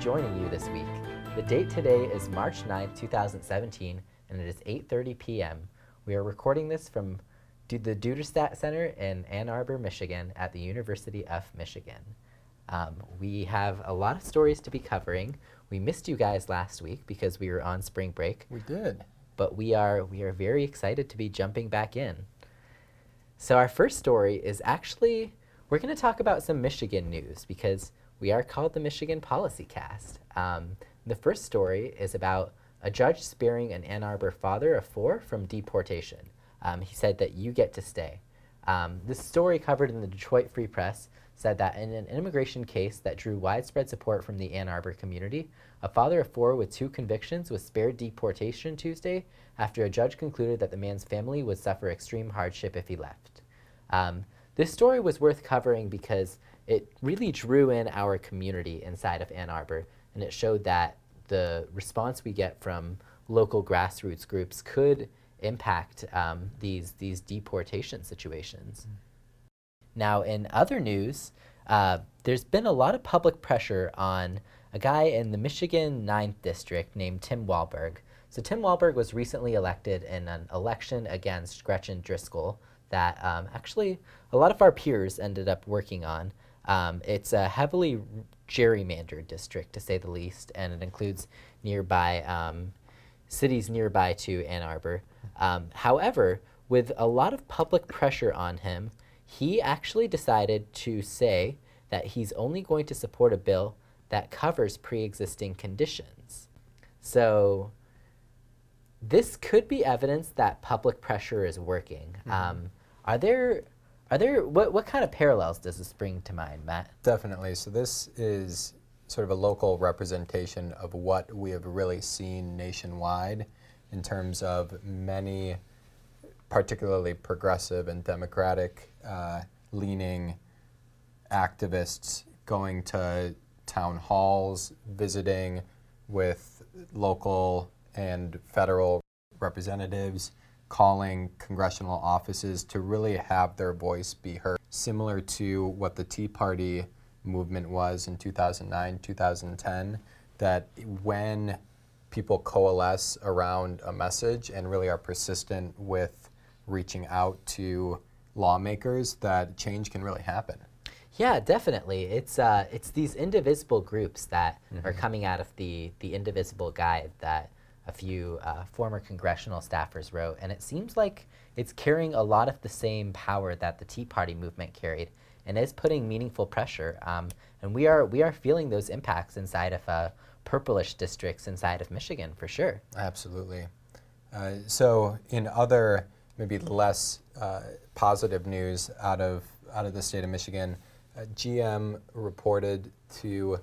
excited to be joining you this week. The date today is March 9th, 2017, and it is 8:30 p.m. We are recording this from the Duderstadt Center in Ann Arbor, Michigan, at the University of Michigan. Um, we have a lot of stories to be covering. We missed you guys last week because we were on spring break, We did. but we are we are very excited to be jumping back in. So our first story is actually we're going to talk about some Michigan news because we are called the Michigan Policy Cast. Um, the first story is about a judge sparing an Ann Arbor father of four from deportation. Um, he said that you get to stay. Um, this story covered in the Detroit Free Press said that in an immigration case that drew widespread support from the Ann Arbor community, a father of four with two convictions was spared deportation Tuesday after a judge concluded that the man's family would suffer extreme hardship if he left. Um, this story was worth covering because it really drew in our community inside of Ann Arbor, and it showed that the response we get from local grassroots groups could impact um, these these deportation situations. Now, in other news, uh, there's been a lot of public pressure on a guy in the Michigan 9th District named Tim Walberg. So, Tim Walberg was recently elected in an election against Gretchen Driscoll that um, actually a lot of our peers ended up working on. Um, it's a heavily gerrymandered district, to say the least, and it includes nearby um, cities nearby to Ann Arbor. Um, however, with a lot of public pressure on him, he actually decided to say that he's only going to support a bill that covers pre existing conditions. So, this could be evidence that public pressure is working. Um, are there, are there, what, what kind of parallels does this bring to mind, Matt? Definitely. So this is sort of a local representation of what we have really seen nationwide in terms of many, particularly progressive and democratic uh, leaning activists going to town halls, visiting with local and federal representatives, calling congressional offices to really have their voice be heard. Similar to what the Tea Party movement was in 2009, 2010, that when people coalesce around a message and really are persistent with reaching out to lawmakers, that change can really happen. Yeah, definitely. It's uh, it's these indivisible groups that are coming out of the the indivisible guide that a few uh, former congressional staffers wrote, and it seems like it's carrying a lot of the same power that the Tea Party movement carried, and is putting meaningful pressure. Um, and we are we are feeling those impacts inside of uh, purplish districts inside of Michigan for sure. Absolutely. Uh, so, in other maybe less uh, positive news out of out of the state of Michigan, uh, GM reported to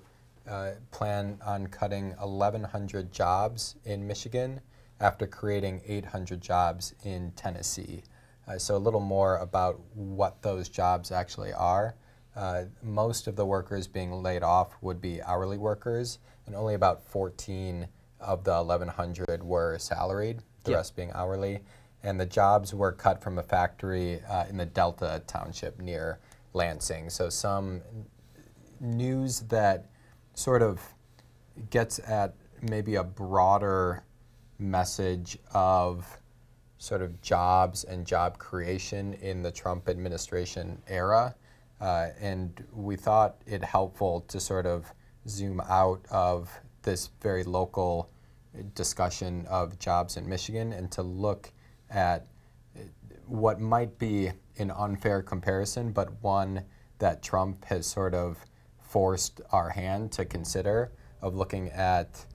uh, plan on cutting 1,100 jobs in Michigan after creating 800 jobs in Tennessee. Uh, so, a little more about what those jobs actually are. Uh, most of the workers being laid off would be hourly workers, and only about 14 of the 1,100 were salaried, the Yeah. rest being hourly. And the jobs were cut from a factory uh, in the Delta Township near Lansing. So, some news that sort of gets at maybe a broader message of sort of jobs and job creation in the Trump administration era. Uh, and we thought it helpful to sort of zoom out of this very local discussion of jobs in Michigan and to look at what might be an unfair comparison, but one that Trump has sort of forced our hand to consider of looking at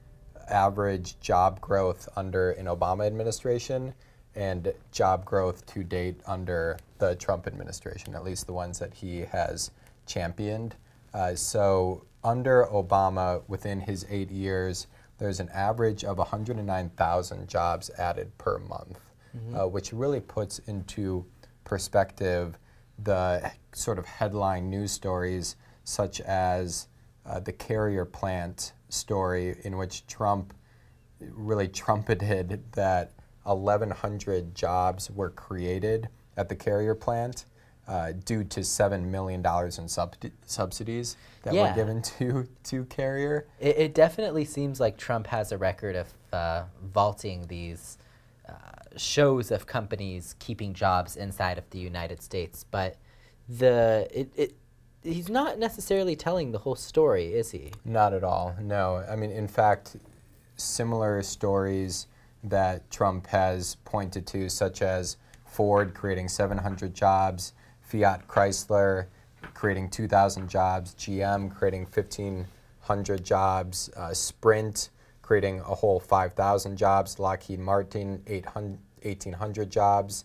average job growth under an Obama administration and job growth to date under the Trump administration, at least the ones that he has championed. Uh, so, under Obama, within his eight years, there's an average of 109,000 jobs added per month, uh, which really puts into perspective the sort of headline news stories, such as uh, the carrier plant story, in which Trump really trumpeted that 1,100 jobs were created at the carrier plant. uh, due to $7 million in sub- subsidies that Yeah. were given to, to Carrier. It, it definitely seems like Trump has a record of uh, vaulting these uh, shows of companies keeping jobs inside of the United States, but the it, it he's not necessarily telling the whole story, is he? Not at all. No. I mean, in fact, similar stories that Trump has pointed to, such as Ford creating 700 jobs, Fiat Chrysler creating 2,000 jobs, GM creating 1,500 jobs, uh, Sprint creating a whole 5,000 jobs, Lockheed Martin 1,800 jobs,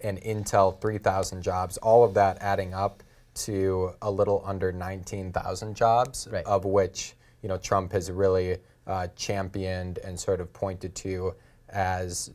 and Intel 3,000 jobs. All of that adding up to a little under 19,000 jobs, Right. of which you know Trump has really uh, championed and sort of pointed to as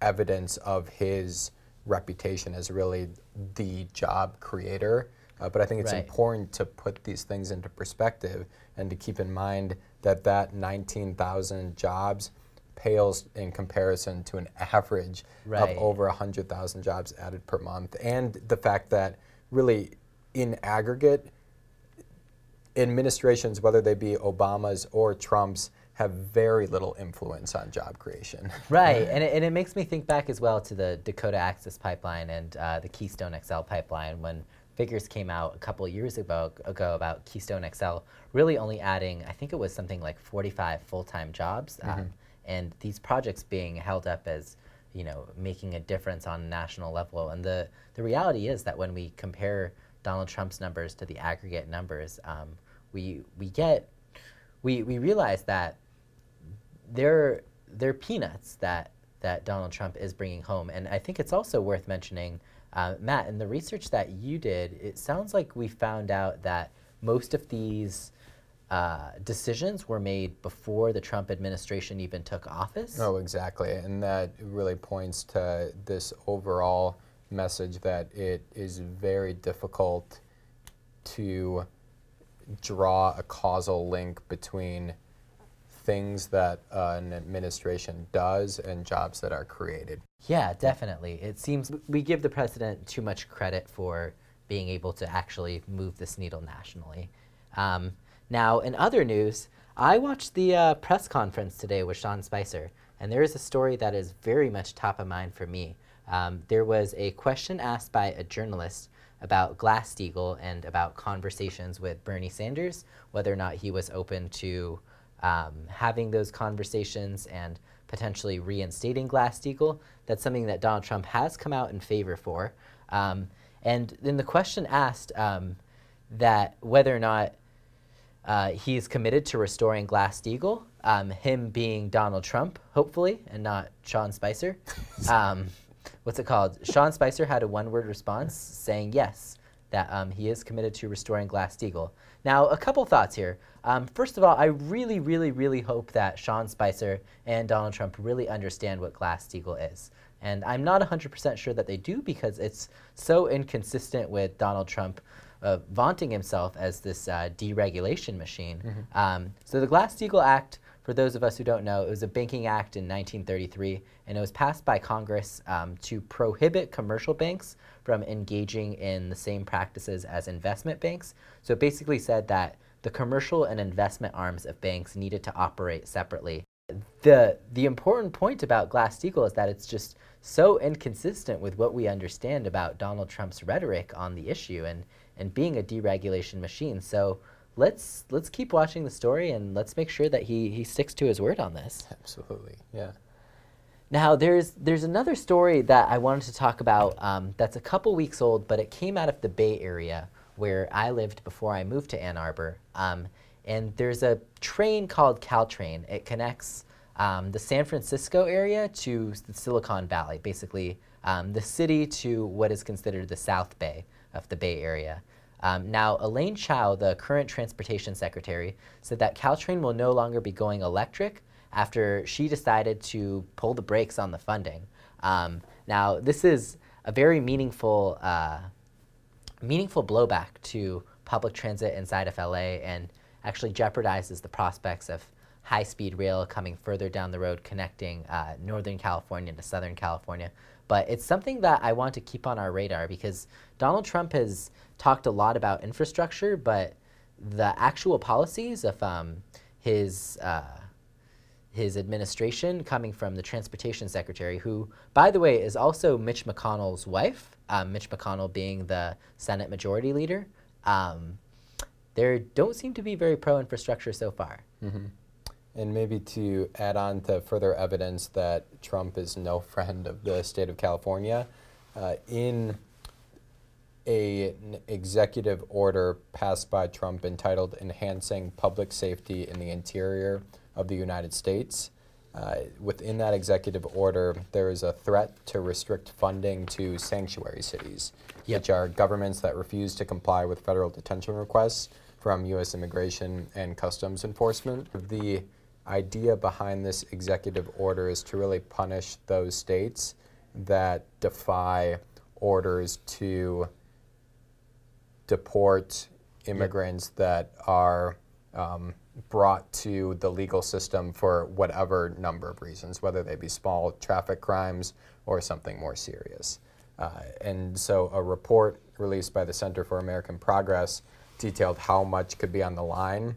evidence of his reputation as really the job creator. Uh, but I think it's Right. important to put these things into perspective and to keep in mind that that 19,000 jobs pales in comparison to an average Right. of over 100,000 jobs added per month. And the fact that really in aggregate, administrations, whether they be Obama's or Trump's, have very little influence on job creation. Right, and it, and it makes me think back as well to the Dakota Access Pipeline and uh, the Keystone XL pipeline when figures came out a couple of years ago, ago about Keystone XL really only adding, I think it was something like 45 full-time jobs, um, and these projects being held up as you know making a difference on a national level. And the the reality is that when we compare Donald Trump's numbers to the aggregate numbers, um, we we get we we realize that they're they're peanuts that that Donald Trump is bringing home, and I think it's also worth mentioning, uh, Matt, in the research that you did, it sounds like we found out that most of these uh, decisions were made before the Trump administration even took office. Oh, exactly. And that really points to this overall message that it is very difficult to draw a causal link between things that uh, an administration does and jobs that are created. Yeah, definitely. It seems we give the president too much credit for being able to actually move this needle nationally. Um, now, in other news, I watched the uh, press conference today with Sean Spicer, and there is a story that is very much top of mind for me. Um, there was a question asked by a journalist about Glass-Steagall and about conversations with Bernie Sanders, whether or not he was open to um, having those conversations and potentially reinstating Glass-Steagall. That's something that Donald Trump has come out in favor for. Um, and then the question asked um, that whether or not uh, he is committed to restoring Glass-Steagall, um, him being Donald Trump, hopefully, and not Sean Spicer. What's it called? Sean Spicer had a one-word response saying yes, that um, he is committed to restoring Glass-Steagall. Now, a couple thoughts here. Um, first of all, I really, really, really hope that Sean Spicer and Donald Trump really understand what Glass-Steagall is. And I'm not 100% sure that they do because it's so inconsistent with Donald Trump uh, vaunting himself as this uh, deregulation machine. Um, so the Glass-Steagall Act, for those of us who don't know, it was a banking act in 1933, and it was passed by Congress um, to prohibit commercial banks from engaging in the same practices as investment banks. So it basically said that the commercial and investment arms of banks needed to operate separately. The, the important point about Glass-Steagall is that it's just so inconsistent with what we understand about Donald Trump's rhetoric on the issue and, and being a deregulation machine. So let's, let's keep watching the story and let's make sure that he, he sticks to his word on this. Absolutely, yeah. Now, there's, there's another story that I wanted to talk about um, that's a couple weeks old, but it came out of the Bay Area where I lived before I moved to Ann Arbor. Um, and there's a train called Caltrain. It connects um, the San Francisco area to the Silicon Valley, basically um, the city to what is considered the South Bay of the Bay Area. Um, now, Elaine Chao, the current transportation secretary, said that Caltrain will no longer be going electric after she decided to pull the brakes on the funding. Um, now, this is a very meaningful, uh, meaningful blowback to public transit inside of LA and actually jeopardizes the prospects of high-speed rail coming further down the road connecting uh, Northern California to Southern California. but it's something that I want to keep on our radar because Donald Trump has talked a lot about infrastructure, but the actual policies of um, his uh, his administration coming from the transportation secretary, who, by the way, is also Mitch McConnell's wife, um, Mitch McConnell being the Senate Majority Leader. Um, there don't seem to be very pro infrastructure so far. Mm-hmm. And maybe to add on to further evidence that Trump is no friend of the state of California, uh, in a, an executive order passed by Trump entitled Enhancing Public Safety in the Interior of the United States. Uh, within that executive order, there is a threat to restrict funding to sanctuary cities, Yep. which are governments that refuse to comply with federal detention requests from U.S. Immigration and Customs Enforcement. The idea behind this executive order is to really punish those states that defy orders to deport immigrants that are um, brought to the legal system for whatever number of reasons, whether they be small traffic crimes or something more serious. Uh, and so a report released by the Center for American Progress detailed how much could be on the line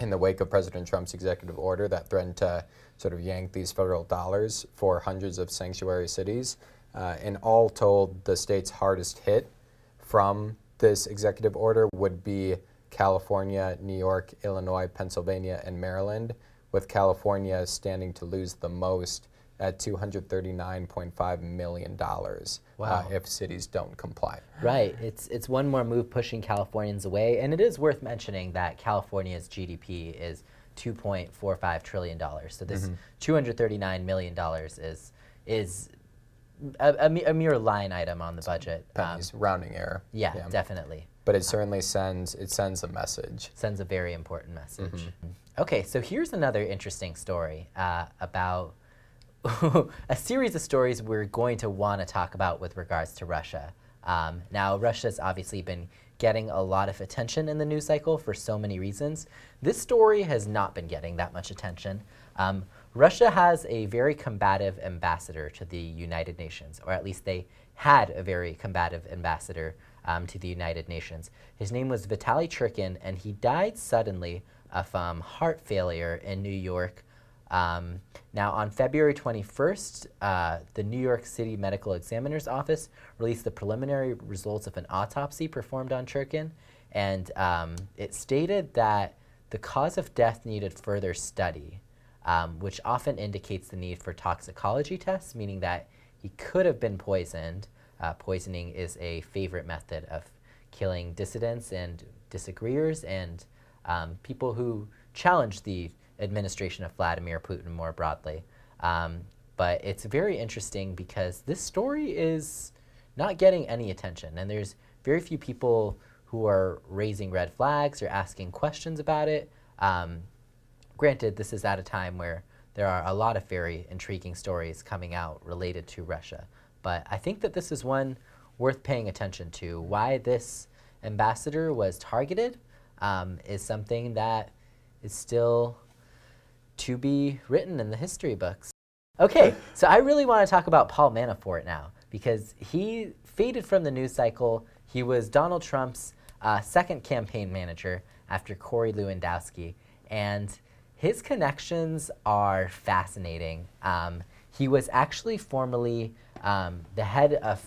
in the wake of President Trump's executive order that threatened to sort of yank these federal dollars for hundreds of sanctuary cities. Uh, and all told, the states hardest hit from this executive order would be California, New York, Illinois, Pennsylvania, and Maryland, with California standing to lose the most at $239.5 million uh, if cities don't comply. Right. It's it's one more move pushing Californians away, and it is worth mentioning that California's GDP is 2.45 trillion dollars. So this 239 million dollars is is a, a, a mere line item on the budget. Um, rounding error. yeah, definitely. But it certainly sends it sends a message. Sends a very important message. Okay, so here's another interesting story uh, about a series of stories we're going to want to talk about with regards to Russia. Um, now, Russia's obviously been getting a lot of attention in the news cycle for so many reasons. This story has not been getting that much attention. Um, Russia has a very combative ambassador to the United Nations, or at least they had a very combative ambassador um, to the United Nations. His name was Vitaly Churkin, and he died suddenly of um, heart failure in New York um, now, on February 21st, uh, the New York City Medical Examiner's Office released the preliminary results of an autopsy performed on Churkin, and um, it stated that the cause of death needed further study, um, which often indicates the need for toxicology tests, meaning that he could have been poisoned. Uh, poisoning is a favorite method of killing dissidents and disagreeers and um, people who challenge the administration of Vladimir Putin more broadly. Um, but it's very interesting because this story is not getting any attention, and there's very few people who are raising red flags or asking questions about it. Um, granted, this is at a time where there are a lot of very intriguing stories coming out related to Russia, but I think that this is one worth paying attention to. Why this ambassador was targeted um, is something that is still to be written in the history books. Okay, so I really want to talk about Paul Manafort now because he faded from the news cycle. He was Donald Trump's uh, second campaign manager after Corey Lewandowski, and his connections are fascinating. Um, he was actually formerly um, the head of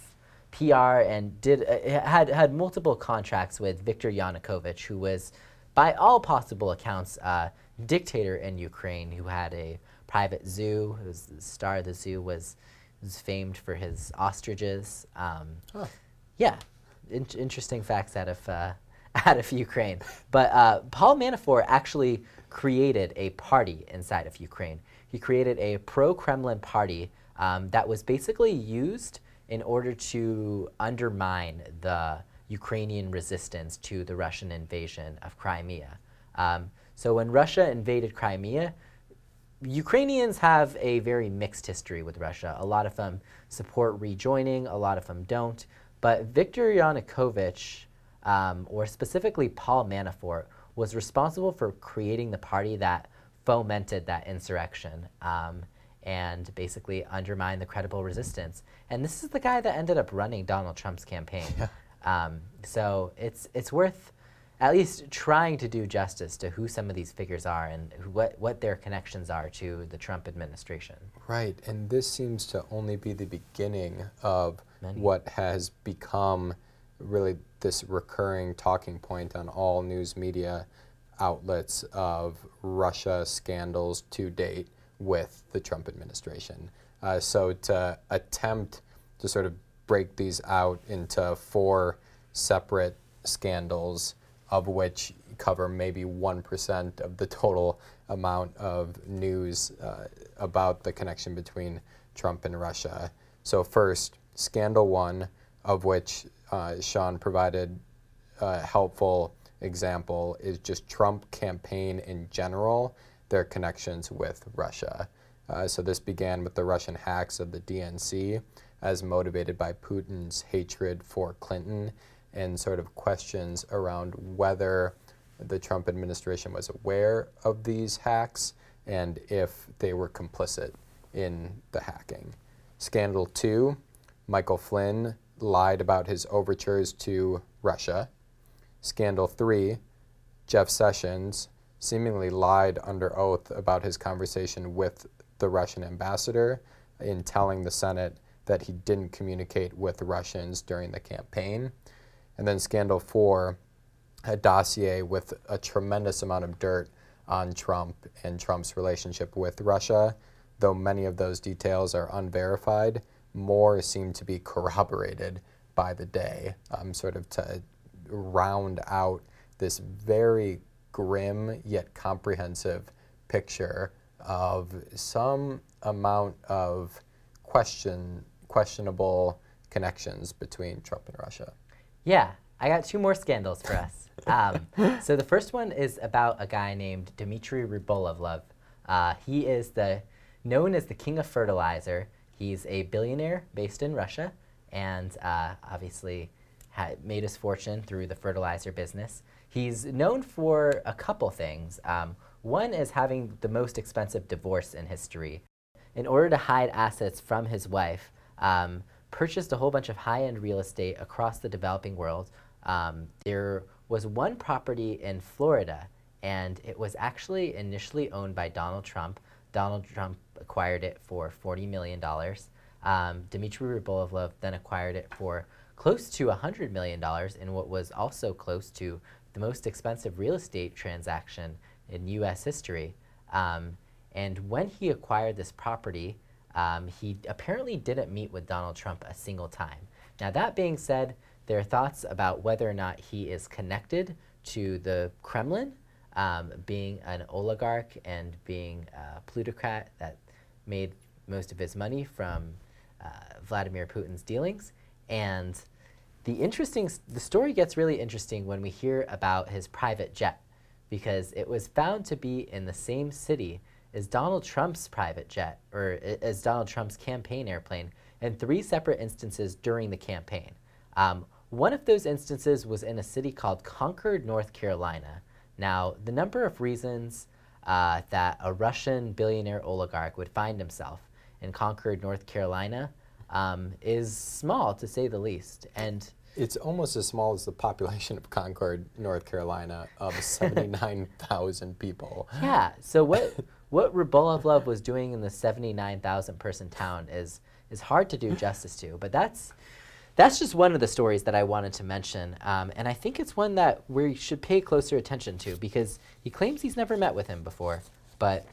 PR and did uh, had had multiple contracts with Viktor Yanukovych, who was, by all possible accounts, uh, dictator in Ukraine who had a private zoo. Was the star of the zoo was was famed for his ostriches. Um, Huh. Yeah, in- interesting facts out of uh, out of Ukraine. But uh, Paul Manafort actually created a party inside of Ukraine. He created a pro-Kremlin party um, that was basically used in order to undermine the Ukrainian resistance to the Russian invasion of Crimea. Um, so when Russia invaded Crimea, Ukrainians have a very mixed history with Russia. A lot of them support rejoining, a lot of them don't. But Viktor Yanukovych, um, or specifically Paul Manafort, was responsible for creating the party that fomented that insurrection. Um, and basically undermined the credible resistance. And this is the guy that ended up running Donald Trump's campaign. Yeah. Um, so it's it's worth at least trying to do justice to who some of these figures are and who, what what their connections are to the Trump administration. Right, and this seems to only be the beginning of Many. what has become really this recurring talking point on all news media outlets of Russia scandals to date with the Trump administration. Uh, so to attempt to sort of break these out into four separate scandals, of which cover maybe 1% of the total amount of news uh, about the connection between Trump and Russia. So, first, scandal one, of which uh, Sean provided a helpful example, is just Trump campaign in general, their connections with Russia. Uh, so, this began with the Russian hacks of the DNC as motivated by Putin's hatred for Clinton and sort of questions around whether the Trump administration was aware of these hacks and if they were complicit in the hacking. Scandal two Michael Flynn lied about his overtures to Russia. Scandal three Jeff Sessions seemingly lied under oath about his conversation with the Russian ambassador in telling the Senate that he didn't communicate with Russians during the campaign. And then Scandal 4, a dossier with a tremendous amount of dirt on Trump and Trump's relationship with Russia. Though many of those details are unverified, more seem to be corroborated by the day, um, sort of to round out this very grim yet comprehensive picture of some amount of question, questionable connections between Trump and Russia. Yeah, I got two more scandals for us. Um, so the first one is about a guy named Dmitry Rybolovlev. Uh, he is the known as the king of fertilizer. He's a billionaire based in Russia, and uh, obviously made his fortune through the fertilizer business. He's known for a couple things. Um, one is having the most expensive divorce in history. In order to hide assets from his wife, um, purchased a whole bunch of high-end real estate across the developing world. Um, there was one property in Florida, and it was actually initially owned by Donald Trump. Donald Trump acquired it for $40 million. Um, Dmitry Rybolovlev then acquired it for close to $100 million in what was also close to the most expensive real estate transaction in U.S. history. Um, and when he acquired this property, um, he apparently didn't meet with Donald Trump a single time. Now, that being said, there are thoughts about whether or not he is connected to the Kremlin, um, being an oligarch and being a plutocrat that made most of his money from uh, Vladimir Putin's dealings. And the interesting, the story gets really interesting when we hear about his private jet, because it was found to be in the same city as Donald Trump's private jet or as Donald Trump's campaign airplane in three separate instances during the campaign. Um, one of those instances was in a city called Concord, North Carolina. Now, the number of reasons uh, that a Russian billionaire oligarch would find himself in Concord, North Carolina um, is small to say the least. And it's almost as small as the population of Concord, North Carolina, of 79,000 people. Yeah. So what what Rybolovlev was doing in the 79,000 person town is is hard to do justice to. But that's that's just one of the stories that I wanted to mention, um, and I think it's one that we should pay closer attention to because he claims he's never met with him before, but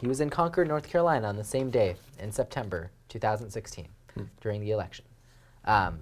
he was in Concord, North Carolina, on the same day in September 2016 hmm. during the election. Um,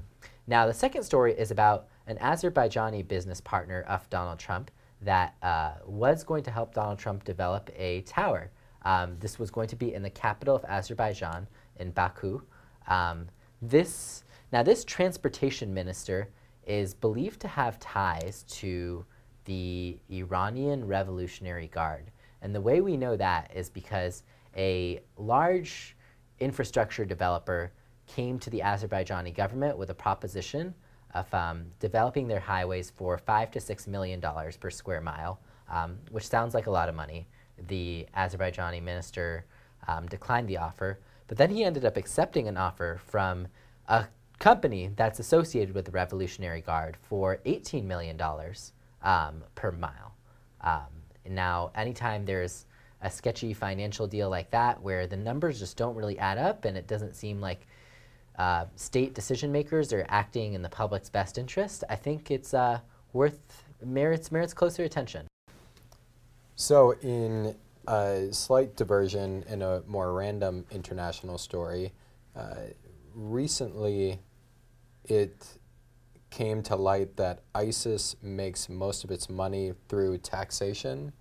now, the second story is about an Azerbaijani business partner of Donald Trump that uh, was going to help Donald Trump develop a tower. Um, this was going to be in the capital of Azerbaijan, in Baku. Um, this now, this transportation minister is believed to have ties to the Iranian Revolutionary Guard. And the way we know that is because a large infrastructure developer came to the Azerbaijani government with a proposition of um, developing their highways for five to six million dollars per square mile, um, which sounds like a lot of money. The Azerbaijani minister um, declined the offer. But then he ended up accepting an offer from a company that's associated with the Revolutionary Guard for $18 million um, per mile. Um, now, anytime there's a sketchy financial deal like that where the numbers just don't really add up and it doesn't seem like uh, state decision makers are acting in the public's best interest, I think it's uh, worth merits merits closer attention. So, in a slight diversion in a more random international story, uh, recently it came to light that ISIS makes most of its money through taxation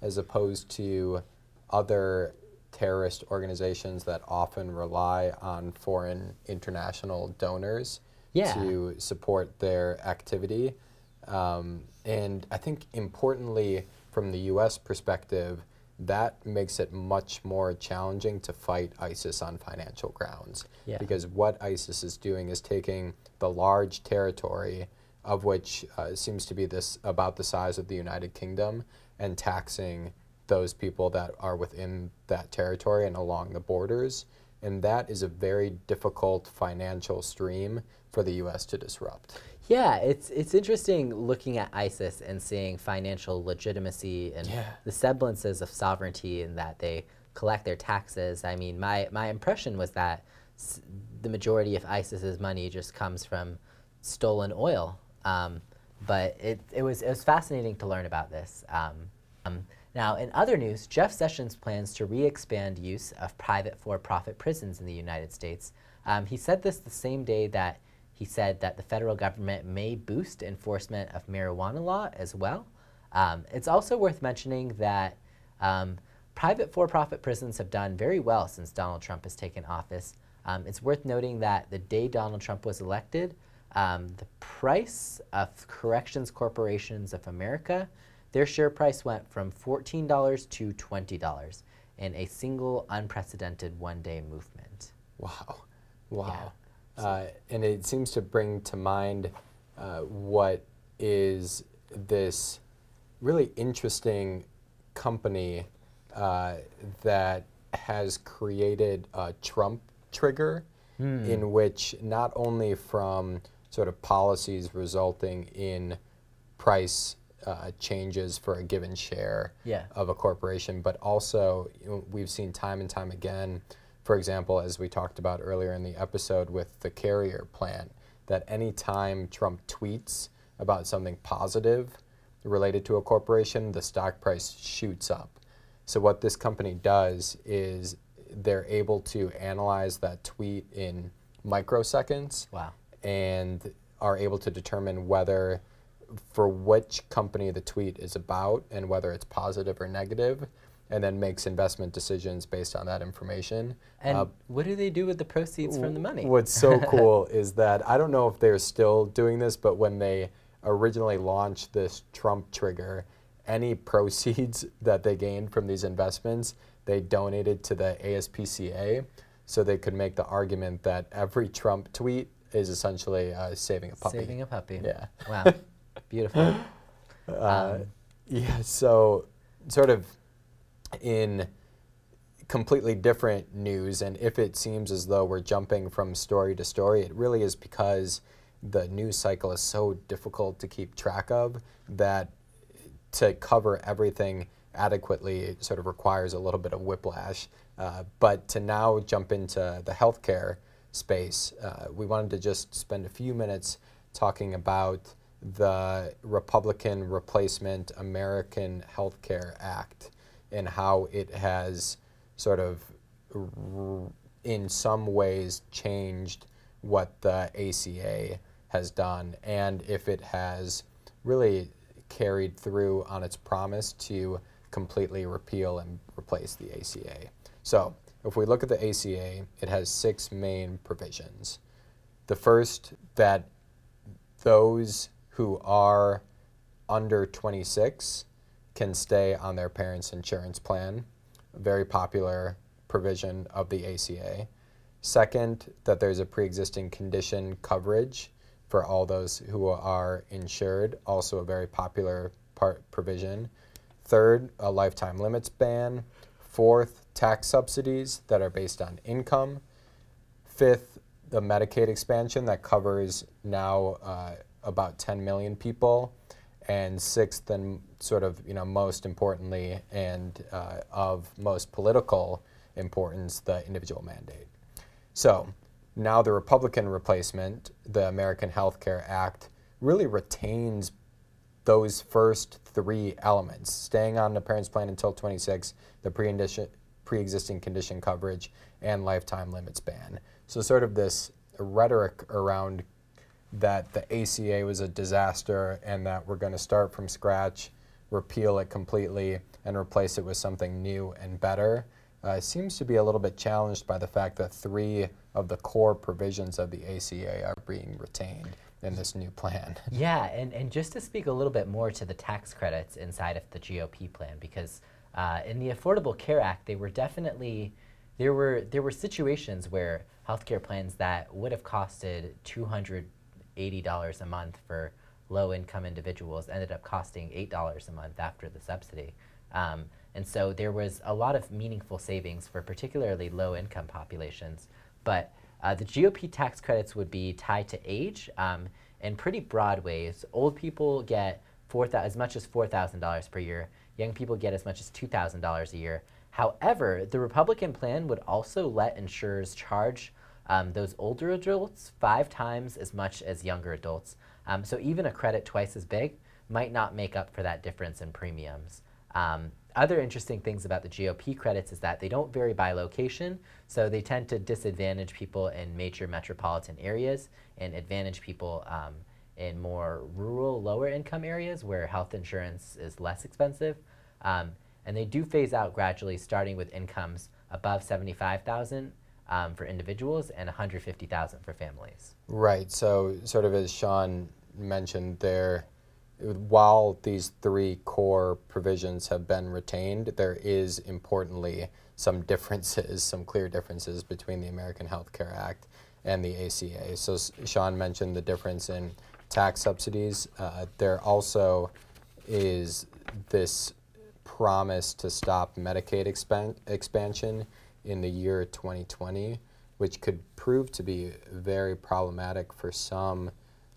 as opposed to other terrorist organizations that often rely on foreign international donors Yeah. to support their activity. Um, and I think importantly, from the US perspective, that makes it much more challenging to fight ISIS on financial grounds. Yeah. Because what ISIS is doing is taking the large territory, of which uh, seems to be this about the size of the United Kingdom, and taxing those people that are within that territory and along the borders. And that is a very difficult financial stream for the U.S. to disrupt. Yeah, it's it's interesting looking at ISIS and seeing financial legitimacy and Yeah. the semblances of sovereignty in that they collect their taxes. I mean, my my impression was that s- the majority of ISIS's money just comes from stolen oil. Um, but it, it was it was fascinating to learn about this. Um, um, now, in other news, Jeff Sessions plans to re-expand use of private for-profit prisons in the United States. Um, he said this the same day that he said that the federal government may boost enforcement of marijuana law as well. Um, it's also worth mentioning that um, private for-profit prisons have done very well since Donald Trump has taken office. Um, it's worth noting that the day Donald Trump was elected, um, the price of Corrections Corporations of America, their share price went from $14 to $20 in a single unprecedented one-day movement. Wow. Wow. Uh, and it seems to bring to mind uh, what is this really interesting company uh, that has created a Trump trigger, in which not only from sort of policies resulting in price uh, changes for a given share Yeah. of a corporation, but also you know, we've seen time and time again, for example, as we talked about earlier in the episode with the carrier plan, that anytime Trump tweets about something positive related to a corporation, the stock price shoots up. So what this company does is they're able to analyze that tweet in microseconds Wow. and are able to determine whether for which company the tweet is about and whether it's positive or negative and then makes investment decisions based on that information. And Uh, what do they do with the proceeds from the money? What's so cool is that I don't know if they're still doing this, but when they originally launched this Trump trigger, any proceeds that they gained from these investments, they donated to the ASPCA so they could make the argument that every Trump tweet is essentially uh, saving a puppy. Saving a puppy. Yeah. Wow. Beautiful. Uh, Um, yeah, so sort of in completely different news, and if it seems as though we're jumping from story to story, it really is because the news cycle is so difficult to keep track of that to cover everything adequately it sort of requires a little bit of whiplash. Uh, but to now jump into the healthcare space, uh, we wanted to just spend a few minutes talking about the Republican Replacement American Healthcare Act and how it has sort of, in some ways, changed what the ACA has done and if it has really carried through on its promise to completely repeal and replace the ACA. So, if we look at the ACA, it has six main provisions. The first, that those who are under 26 can stay on their parents' insurance plan, a very popular provision of the ACA. Second, that there's a pre existing condition coverage for all those who are insured, also a very popular part provision. Third, a lifetime limits ban. Fourth, tax subsidies that are based on income. Fifth, the Medicaid expansion that covers now uh, about 10 million people. And sixth, and sort of you know most importantly, and uh, of most political importance, the individual mandate. So now the Republican replacement, the American Health Care Act, really retains those first three elements staying on the parent's plan until 26, the pre existing condition coverage, and lifetime limits ban. So, sort of this rhetoric around that the ACA was a disaster and that we're going to start from scratch, repeal it completely, and replace it with something new and better. Uh, seems to be a little bit challenged by the fact that three of the core provisions of the ACA are being retained in this new plan. Yeah, and, and just to speak a little bit more to the tax credits inside of the GOP plan, because uh, in the Affordable Care Act, they were definitely there were there were situations where healthcare plans that would have costed two hundred eighty dollars a month for low income individuals ended up costing eight dollars a month after the subsidy. Um, and so there was a lot of meaningful savings for particularly low income populations. But uh, the GOP tax credits would be tied to age um, in pretty broad ways. Old people get four as much as $4,000 per year. Young people get as much as $2,000 a year. However, the Republican plan would also let insurers charge um, those older adults five times as much as younger adults. Um, so even a credit twice as big might not make up for that difference in premiums. Um, other interesting things about the GOP credits is that they don't vary by location, so they tend to disadvantage people in major metropolitan areas and advantage people um, in more rural, lower income areas where health insurance is less expensive. Um, and they do phase out gradually, starting with incomes above 75,000 um, for individuals and 150,000 for families. Right. So, sort of as Sean mentioned, there while these three core provisions have been retained, there is importantly some differences, some clear differences between the American Health Care Act and the ACA. So Sean mentioned the difference in tax subsidies. Uh, there also is this promise to stop Medicaid expan- expansion in the year 2020, which could prove to be very problematic for some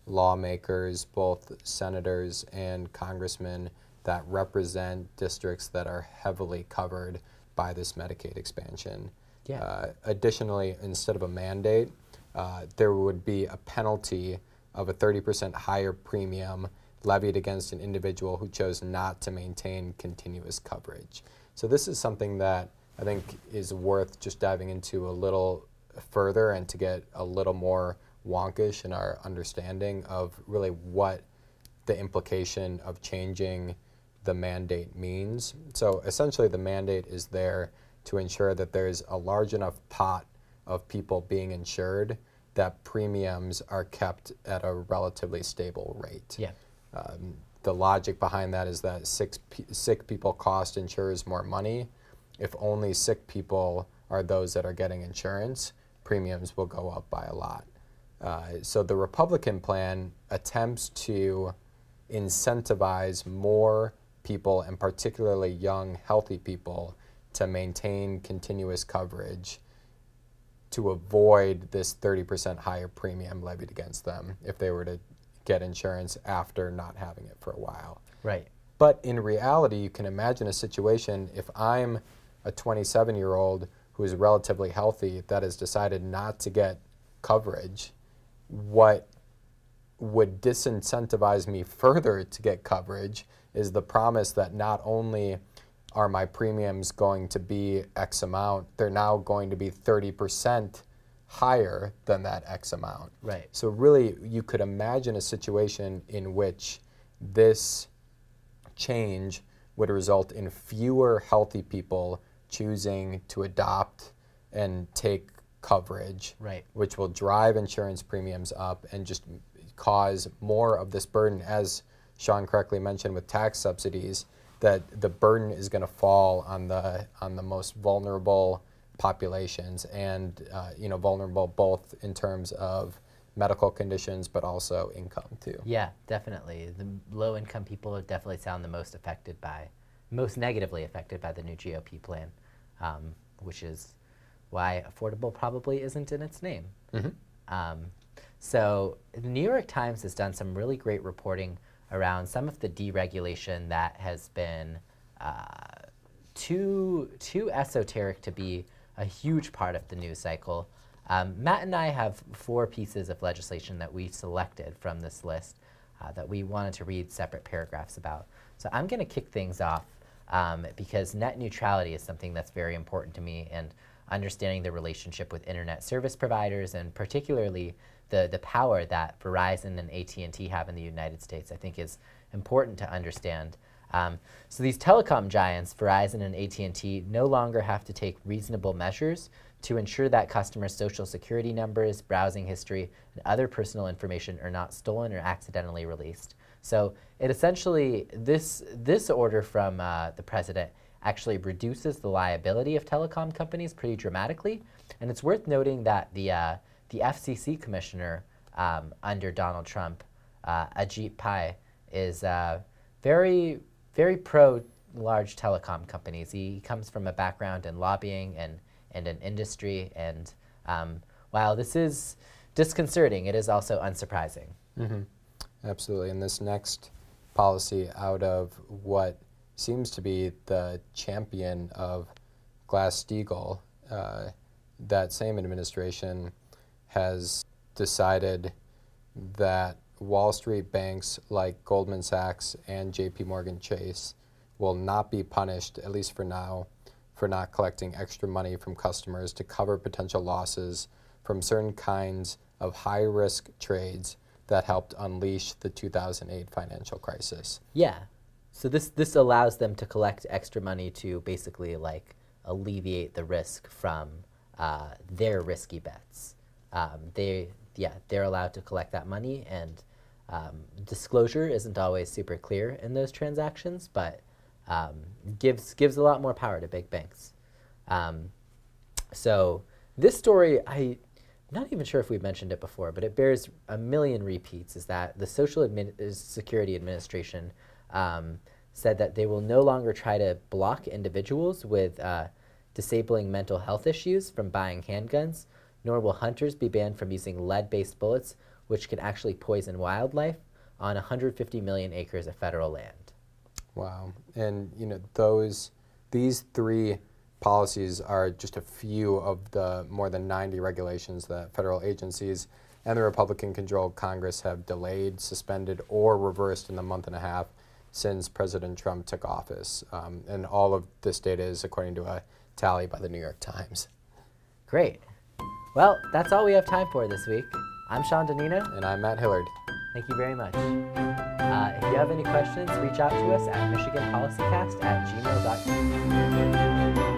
lawmakers, both senators and congressmen, that represent districts that are heavily covered by this Medicaid expansion. Yeah. Uh, additionally, instead of a mandate, uh, there would be a penalty of a 30% higher premium levied against an individual who chose not to maintain continuous coverage. So, this is something that I think is worth just diving into a little further and to get a little more wonkish in our understanding of really what the implication of changing the mandate means. So essentially, the mandate is there to ensure that there's a large enough pot of people being insured that premiums are kept at a relatively stable rate. Yeah. Um, the logic behind that is that sick, sick people cost insurers more money. If only sick people are those that are getting insurance, premiums will go up by a lot. Uh, so the Republican plan attempts to incentivize more people, and particularly young, healthy people, to maintain continuous coverage to avoid this 30% higher premium levied against them if they were to get insurance after not having it for a while. Right. But in reality, you can imagine a situation if I'm a 27 year old who is relatively healthy that has decided not to get coverage what would disincentivize me further to get coverage is the promise that not only are my premiums going to be X amount, they're now going to be 30% higher than that X amount. Right. So, really, you could imagine a situation in which this change would result in fewer healthy people choosing to adopt and take coverage, right. which will drive insurance premiums up and just cause more of this burden, as Sean correctly mentioned with tax subsidies, that the burden is going to fall on the on the most vulnerable populations and uh, you know vulnerable both in terms of medical conditions but also income too. Yeah, definitely. The low income people definitely sound the most affected by most negatively affected by the new GOP plan. Um, which is why affordable probably isn't in its name. Um, so the New York Times has done some really great reporting around some of the deregulation that has been uh, too too esoteric to be a huge part of the news cycle. Um, Matt and I have four pieces of legislation that we selected from this list uh, that we wanted to read separate paragraphs about. So I'm going to kick things off um, because net neutrality is something that's very important to me and understanding the relationship with internet service providers and particularly the, the power that Verizon and AT&T have in the United States I think is important to understand. Um, so these telecom giants, Verizon and AT&T, no longer have to take reasonable measures to ensure that customers' social security numbers, browsing history, and other personal information are not stolen or accidentally released. So it essentially, this, this order from uh, the president actually reduces the liability of telecom companies pretty dramatically. And it's worth noting that the, uh, the FCC commissioner um, under Donald Trump, uh, Ajit Pai, is uh, very, very pro large telecom companies. He, comes from a background in lobbying and, and in industry. And um, while this is disconcerting, it is also unsurprising. Absolutely. And this next policy out of what seems to be the champion of Glass-Steagall, uh, that same administration has decided that Wall Street banks like Goldman Sachs and JP Morgan Chase will not be punished, at least for now, for not collecting extra money from customers to cover potential losses from certain kinds of high risk trades that helped unleash the 2008 financial crisis. Yeah. So this this allows them to collect extra money to basically like alleviate the risk from uh, their risky bets. Um, they yeah they're allowed to collect that money and um, disclosure isn't always super clear in those transactions, but um, gives gives a lot more power to big banks. Um, so this story, I, not even sure if we've mentioned it before, but it bears a million repeats. Is that the Social uh, Security Administration um, said that they will no longer try to block individuals with uh, disabling mental health issues from buying handguns, nor will hunters be banned from using lead-based bullets, which can actually poison wildlife on 150 million acres of federal land. Wow. And you know, those these three policies are just a few of the more than 90 regulations that federal agencies and the Republican controlled Congress have delayed, suspended, or reversed in the month and a half since President Trump took office. Um, and all of this data is according to a tally by the New York Times. Great. Well, that's all we have time for this week. I'm Sean Donino. And I'm Matt Hillard. Thank you very much. Uh, if you have any questions, reach out to us at michiganpolicycast at gmail.com.